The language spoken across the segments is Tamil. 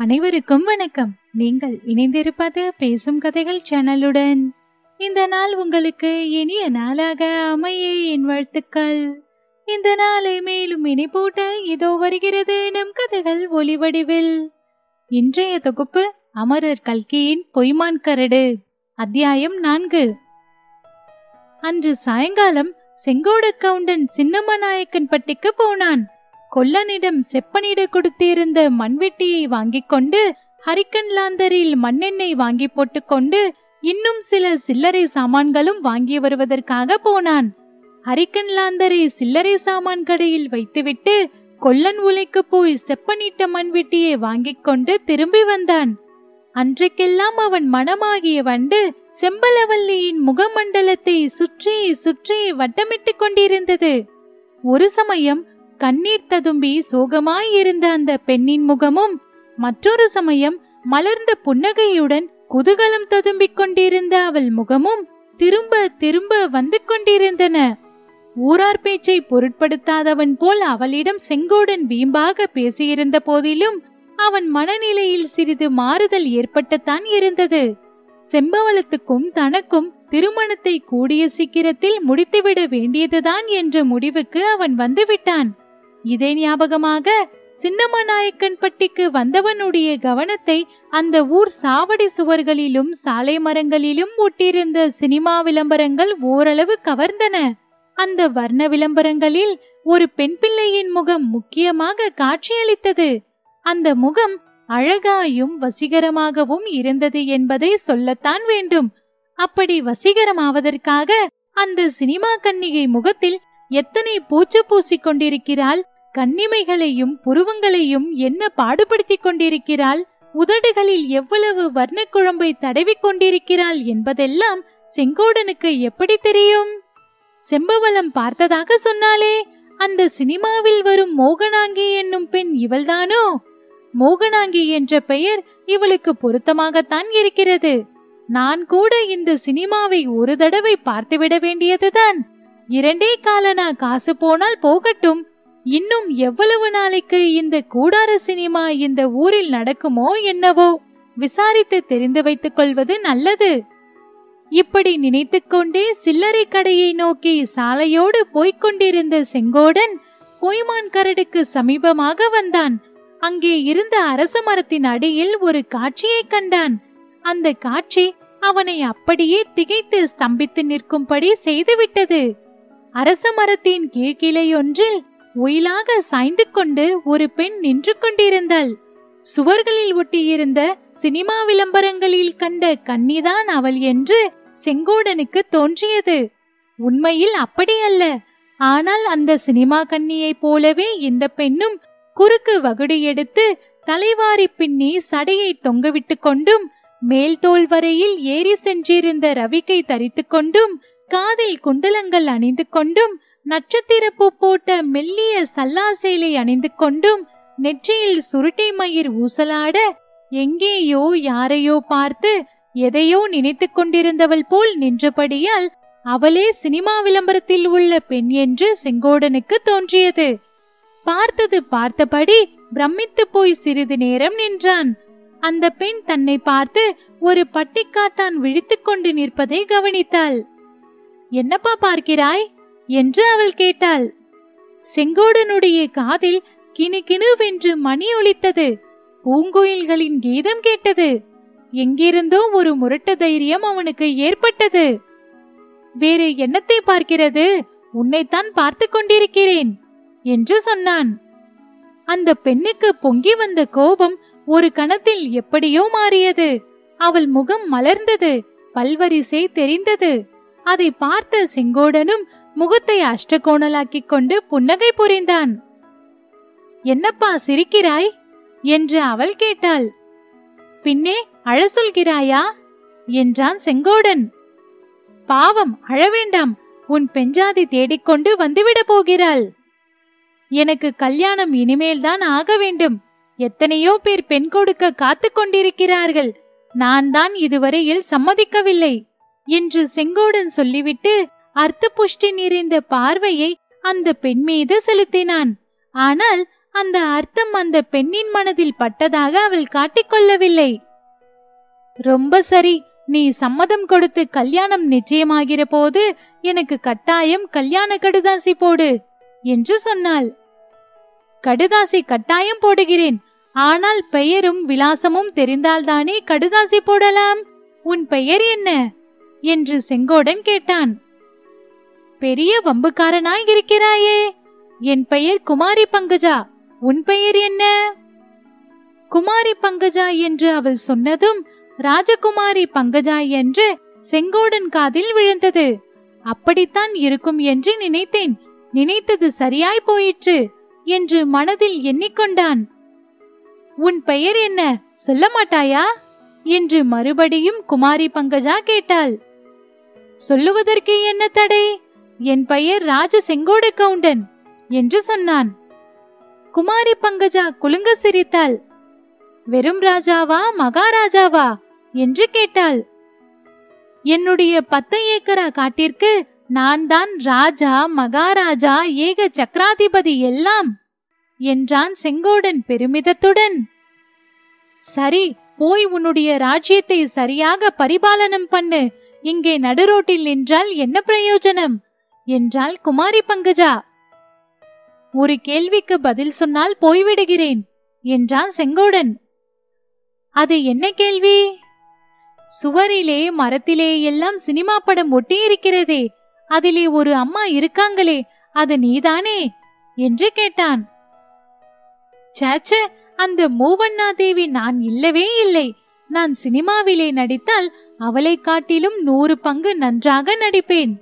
அனைவருக்கும் வணக்கம். நீங்கள் இணைந்திருப்பது பேசும் கதைகள் சேனலுடன். இந்த நாள் உங்களுக்கு இனிய நாளாக அமைய என் வாழ்த்துக்கள். இந்த நாளை மேலும் இணைப்பூட்ட இதோ வருகிறது நம் கதைகள் ஒளிவடிவில் இன்றைய தொகுப்பு அமரர் கல்கியின் பொய்மான் கரடு. அத்தியாயம் நான்கு. அன்று சாயங்காலம் செங்கோட கவுண்டன் சின்னமநாயக்கன் பட்டிக்கு போனான். கொல்லனிடம் செப்பனிட கொடுத்திருந்த மண்வெட்டியை வாங்கிக் கொண்டு ஹரிக்கன் லாந்தரில் மண்ணெண்ணெய் வாங்கி போட்டுக்கொண்டு இன்னும் சில சில்லறை சாமான்களும் வாங்கி வருவதற்காக போனான். ஹரிக்கன் லாந்தரை சில்லறை சாமான் கடையில் வைத்துவிட்டு கொல்லன் உலைக்கு போய் செப்பனிட்ட மண்வெட்டியை வாங்கிக் கொண்டு திரும்பி வந்தான். அன்றைக்கெல்லாம் அவன் மனமாகிய வண்டு செம்பலவல்லியின் முகமண்டலத்தை சுற்றி சுற்றி வட்டமிட்டுக் கொண்டிருந்தது. ஒரு சமயம் கண்ணீர் ததும்பி சோகமாயிருந்த அந்த பெண்ணின் முகமும் மற்றொரு சமயம் மலர்ந்த புன்னகையுடன் குதூகலம் ததும்பிக் கொண்டிருந்த அவள் முகமும் திரும்ப திரும்ப வந்து கொண்டிருந்தன. ஊரார் பேச்சை பொருட்படுத்தாதவன் போல் அவளிடம் செங்கோடன் வீம்பாக பேசியிருந்த போதிலும் அவன் மனநிலையில் சிறிது மாறுதல் ஏற்பட்டுத்தான் இருந்தது. செம்பவளத்துக்கும் தனக்கும் திருமணத்தை கூடிய சீக்கிரத்தில் முடித்துவிட வேண்டியதுதான் என்ற முடிவுக்கு அவன் வந்துவிட்டான். இதே ஞாபகமாக சின்னமநாயக்கன் பட்டிக்கு வந்தவனுடைய கவனத்தை அந்த ஊர் சாவடி சுவர்களிலும் சாலை மரங்களிலும் ஒட்டியிருந்த சினிமா விளம்பரங்கள் ஓரளவு கவர்ந்தன. அந்த வர்ண விளம்பரங்களில் ஒரு பெண் பிள்ளையின் முகம் முக்கியமாக காட்சியளித்தது. அந்த முகம் அழகாயும் வசீகரமாகவும் இருந்தது என்பதை சொல்லத்தான் வேண்டும். அப்படி வசீகரமாவதற்காக அந்த சினிமா கன்னிகை முகத்தில் எத்தனை பூச்சு பூசிக் கொண்டிருக்கிறாள்? கண்ணிமைகளையும் புருவங்களையும் என்ன பாடுபடுத்திக் கொண்டிருக்கிறாள்? உதடுகளில் எவ்வளவு வர்ண குழம்பை தடவிக் கொண்டிருக்கிறாள் என்பதெல்லாம் செங்கோடனுக்கு எப்படி தெரியும்? செம்பவளம் பார்த்ததாக சொன்னாலே அந்த சினிமாவில் வரும் மோகனாங்கி என்னும் பெண் இவள்தானோ? மோகனாங்கி என்ற பெயர் இவளுக்கு பொருத்தமாகத்தான் இருக்கிறது. நான் கூட இந்த சினிமாவை ஒரு தடவை பார்த்துவிட வேண்டியதுதான். இரண்டே காலனா காசு போனால் போகட்டும். இன்னும் எவ்வளவு நாளைக்கு இந்த கூடார சினிமா இந்த ஊரில் நடக்குமோ என்னவோ விசாரித்து தெரிந்து வைத்துக் கொள்வது நல்லது. இப்படி நினைத்துக்கொண்டே சில்லறை கடையை நோக்கி சாலையோடு போய்க் கொண்டிருந்த செங்கோடன் பொய்மான் கரடுக்கு சமீபமாக வந்தான். அங்கே இருந்த அரச மரத்தின் அடியில் ஒரு காட்சியை கண்டான். அந்த காட்சி அவனை அப்படியே திகைத்து ஸ்தம்பித்து நிற்கும்படி செய்துவிட்டது. அரச மரத்தின் கீழ்கிளை ஒன்றில் ஒயிலாக சாய்ந்து கொண்டு ஒரு பெண் நின்று கொண்டிருந்தாள் சுவர்களில் ஒட்டியிருந்த சினிமா விளம்பரங்களில் கண்ட கன்னிதான் அவள் என்று செங்கோடனுக்கு தோன்றியது. உண்மையில் அப்படியல்ல ஆனால் அந்த சினிமா கன்னியைப் போலவே இந்த பெண்ணும் குறுக்கு வகுடு எடுத்து தலைவாரி பின்னி சடையை தொங்கவிட்டு கொண்டும் மேல் தோல் வரையில் ஏறி சென்றிருந்த ரவிக்கை தரித்து கொண்டும் காதில் குண்டலங்கள் அணிந்து கொண்டும் நட்சத்திரப்பூ போட்ட மெல்லிய சல்லாசேலை அணிந்து கொண்டும் நெற்றியில் சுருட்டை மயிர் ஊசலாட எங்கேயோ யாரையோ பார்த்து எதையோ நினைத்துக் கொண்டிருந்தவள் போல் நின்றபடியால் அவளே சினிமா விளம்பரத்தில் உள்ள பெண் என்று செங்கோடனுக்கு தோன்றியது. பார்த்தது பார்த்தபடி பிரமித்து போய் சிறிது நேரம் நின்றான். அந்த பெண் தன்னை பார்த்து ஒரு பட்டிக்காட்டான் விழித்துக் கொண்டு நிற்பதை கவனித்தாள். என்னப்பா பார்க்கிறாய்? என்று அவள் கேட்டாள். செங்கோடனுடைய காதில் கிணு கிணுவென்று மணி ஒலித்தது. பூங்குயில்களின் கீதம் கேட்டது. எங்கிருந்தோ ஒரு முரட்ட தைரியம் அவனுக்கு ஏற்பட்டது. வேறு என்னத்தை பார்க்கிறது? உன்னைத்தான் பார்த்து கொண்டிருக்கிறேன் என்று சொன்னான். அந்த பெண்ணுக்கு பொங்கி வந்த கோபம் ஒரு கணத்தில் எப்படியோ மாறியது. அவள் முகம் மலர்ந்தது பல்வரிசை தெரிந்தது. அதை பார்த்த செங்கோடனும் முகத்தை அஷ்டகோணலாக்கிக் கொண்டு புன்னகை புரிந்தான். என்னப்பா சிரிக்கிறாய்? என்று அவள் கேட்டாள். பின்னே அழ சொல்கிறாயா? என்றான் செங்கோடன். பாவம் அழவேண்டாம் உன் பெஞ்சாதி தேடிக்கொண்டு வந்துவிடப் போகிறாள். எனக்கு கல்யாணம் இனிமேல்தான் ஆக வேண்டும். எத்தனையோ பேர் பெண் கொடுக்க காத்து கொண்டிருக்கிறார்கள். நான் தான் இதுவரையில் சம்மதிக்கவில்லை. என்று செங்கோடன் சொல்லிவிட்டு அர்த்த புஷ்டி நிறைந்த பார்வையை அந்த பெண் மீது செலுத்தினான். ஆனால் அந்த அர்த்தம் அந்த பெண்ணின் மனதில் பட்டதாக அவள் காட்டிக்கொள்ளவில்லை. ரொம்ப சரி நீ சம்மதம் கொடுத்து கல்யாணம் நிச்சயமாகிற போது எனக்கு கட்டாயம் கல்யாண கடுதாசி போடு என்று சொன்னாள். கடுதாசி கட்டாயம் போடுகிறேன் ஆனால் பெயரும் விலாசமும் தெரிந்தால்தானே கடுதாசி போடலாம்? உன் பெயர் என்ன? என்று செங்கோடன் கேட்டான். பெரிய வம்புக்காரனாய் இருக்கிறாயே. என் பெயர் குமாரி பங்கஜா. உன் பெயர் என்ன? குமாரி பங்கஜா என்று அவள் சொன்னதும் ராஜகுமாரி பங்கஜா என்று செங்கோடன் காதில் விழுந்தது. அப்படித்தான் இருக்கும் என்று நினைத்தேன். நினைத்தது சரியாய் போயிற்று என்று மனதில் எண்ணிக்கொண்டான். உன் பெயர் என்ன? சொல்ல மாட்டாயா? என்று மறுபடியும் குமாரி பங்கஜா கேட்டாள். சொல்லுவதற்கு என்ன தடை? என் பெயர் ராஜ செங்கோட கவுண்டன் என்று சொன்னான். குமாரி பங்கஜா குலுங்க சிரித்தாள். வெறும் ராஜாவா மகாராஜாவா? என்று கேட்டாள். என்னுடைய பத்து ஏக்கரா காட்டிற்கு நான் தான் ராஜா மகாராஜா ஏக சக்கராதிபதி எல்லாம் என்றான் செங்கோடன் பெருமிதத்துடன். சரி போய் உன்னுடைய ராஜ்யத்தை சரியாக பரிபாலனம் பண்ணு. இங்கே நடுரோட்டில் நின்றால் என்ன பிரயோஜனம்? என்றாள் குமாரி பங்கஜா. ஒரு கேள்விக்கு பதில் சொன்னால் போய்விடுகிறேன் என்றான் செங்கோடன். அது என்ன கேள்வி? சுவரிலே மரத்திலே எல்லாம் சினிமா படம் ஒட்டியிருக்கிறதே அதிலே ஒரு அம்மா இருக்காங்களே அது நீதானே? என்று கேட்டான். சேச்ச அந்த மூவண்ணா தேவி நான் இல்லவே இல்லை. நான் சினிமாவிலே நடித்தால் அவளை காட்டிலும் நூறு பங்கு நன்றாக நடிப்பேன்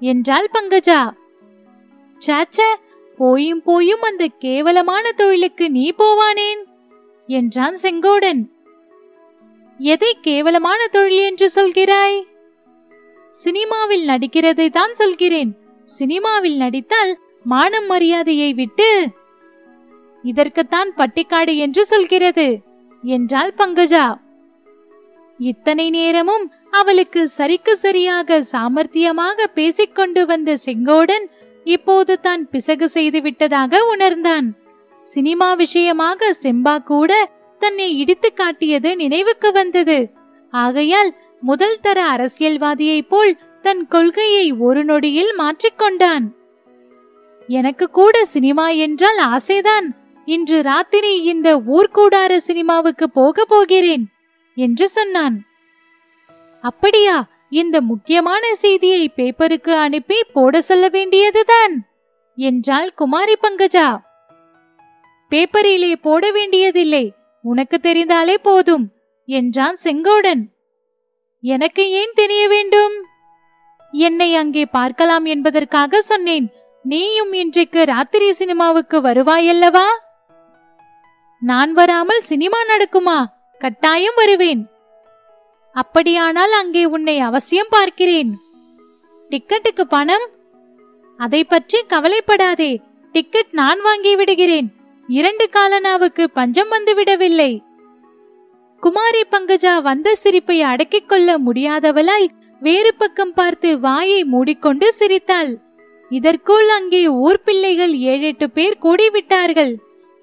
என்றாள் பங்கஜா. சாச்ச போயும் போயும் அந்த கேவலமான தொழிலுக்கு நீ போவானேன் என்றான் செங்கோடன். எதை கேவலமான தொழில் என்று சொல்கிறாய்? சினிமாவில் நடிக்கிறதை தான் சொல்கிறேன். சினிமாவில் நடித்தால் மானம் மரியாதையை விட்டு இதற்குத்தான் பட்டிக்காடு என்று சொல்கிறது என்றாள் பங்கஜா. இத்தனை நேரமும் அவளுக்கு சரிக்கு சரியாக சாமர்த்தியமாக பேசிக்கொண்டு வந்த செங்கோடன் இப்போது தான் பிசகு செய்து விட்டதாக உணர்ந்தான். சினிமா விஷயமாக செம்பா கூட தன்னை இடித்து காட்டியது நினைவுக்கு வந்தது. ஆகையால் முதல் தர அரசியல்வாதியைப் போல் தன் கொள்கையை ஒரு நொடியில் மாற்றிக்கொண்டான் எனக்கு கூட சினிமா என்றால் ஆசைதான். இன்று ராத்திரி இந்த ஊர்கூடார சினிமாவுக்கு போக போகிறேன். என்று சொன்னான். அப்படியா இந்த முக்கியமான செய்தியை பேப்பருக்கு அனுப்பி போட சொல்ல வேண்டியதுதான் என்றாள் குமாரி பங்கஜா. பேப்பரிலே போட வேண்டியதில்லை உனக்கு தெரிந்தாலே போதும் என்றான் செங்கோடன். எனக்கு ஏன் தெரிய வேண்டும்? என்னை அங்கே பார்க்கலாம் என்பதற்காக சொன்னேன் நீயும் இன்றைக்கு ராத்திரி சினிமாவுக்கு வருவாயல்லவா? நான் வராமல் சினிமா நடக்குமா? கட்டாயம் வருவேன். அப்படியானால் அங்கே உன்னை அவசியம் பார்க்கிறேன். டிக்கெட்டுக்கு பணம்? அதை பற்றி கவலைப்படாதே. டிக்கெட் நான் வாங்கி விடுகிறேன். இரண்டு காலனாவுக்கு பஞ்சம் வந்து விடவில்லை. குமாரி பங்கஜா வந்த சிரிப்பை அடக்கிக் கொள்ள முடியாதவளாய் வேறு பக்கம் பார்த்து வாயை மூடிக்கொண்டு சிரித்தாள். இதற்குள் அங்கே ஊர் பிள்ளைகள் ஏழெட்டு பேர் கூடிவிட்டார்கள்.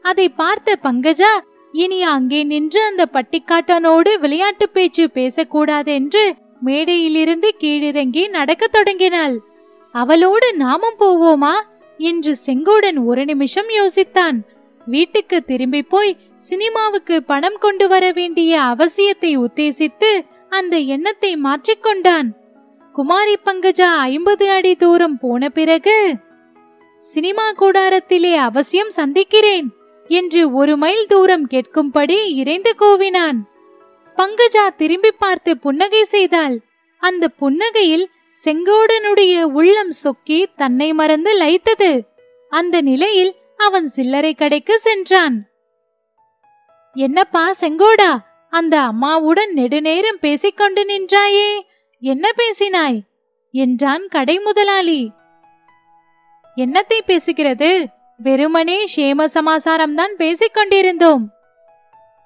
அதை பார்த்த பங்கஜா இனி அங்கே நின்று அந்த பட்டிக்காட்டனோடு விளையாட்டு பேச்சு பேசக்கூடாதென்று மேடையிலிருந்து கீழிறங்கி நடக்கத் தொடங்கினாள். அவளோடு நாமும் போவோமா? என்று செங்கோடன் ஒரு நிமிஷம் யோசித்தான். வீட்டுக்கு திரும்பி போய் சினிமாவுக்கு பணம் கொண்டு வர வேண்டிய அவசியத்தை உத்தேசித்து அந்த எண்ணத்தை மாற்றிக்கொண்டான் குமாரி பங்கஜா ஐம்பது அடி தூரம் போன பிறகு சினிமா கூடாரத்திலே அவசியம் சந்திக்கிறேன். என்று ஒரு மைல் தூரம் கேட்கும்படி இறைந்து கூவினான். பங்கஜா திரும்பி பார்த்து புன்னகை செய்தாள். அந்த புன்னகையில் செங்கோடனுடைய உள்ளம் சொக்கி தன்னை மறந்து லைத்தது அந்த நிலையில் அவன் சில்லறை கடைக்கு சென்றான். என்னப்பா செங்கோடா அந்த அம்மாவுடன் நெடுநேரம் பேசிக்கொண்டு நின்றாயே என்ன பேசினாய்? என்றான் கடை முதலாளி என்னத்தை பேசுகிறது? வெறுமனே சேம சமாசாரம் தான் பேசிக் கொண்டிருந்தோம்.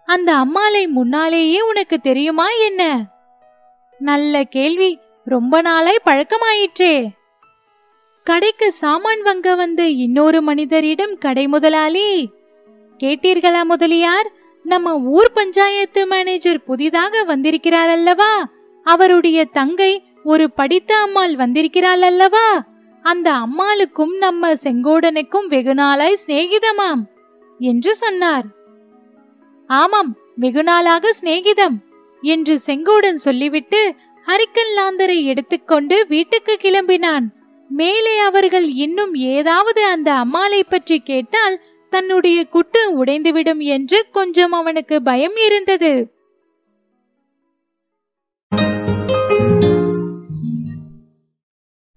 அந்த அம்மாளை முன்னாலேயே உனக்கு தெரியுமா என்ன? நல்ல கேள்வி. ரொம்ப நாளாய் பழக்கமாயிற்றே. கடைக்கு சாமான் வாங்க வந்த இன்னொரு மனிதரிடம் கடை முதலாளி கேட்டீர்களா முதலியார்? நம்ம ஊர் பஞ்சாயத்து மேனேஜர் புதிதாக வந்திருக்கிறார் அல்லவா? அவருடைய தங்கை ஒரு படித்த அம்மாள் வந்திருக்கிறாள் அல்லவா? அந்த அம்மாளுக்கும் நம்ம செங்கோடனுக்கும் வெகு நாளாய் சிநேகிதமாம் என்று சொன்னார். ஆமாம் வெகு நாளாக சிநேகிதம் என்று செங்கோடன் சொல்லிவிட்டு ஹரிக்கன் லாந்தரை எடுத்துக்கொண்டு வீட்டுக்கு கிளம்பினான். மேலே அவர்கள் இன்னும் ஏதாவது அந்த அம்மாளை பற்றி கேட்டால் தன்னுடைய குட்டு உடைந்துவிடும் என்று கொஞ்சம் அவனுக்கு பயம் இருந்தது.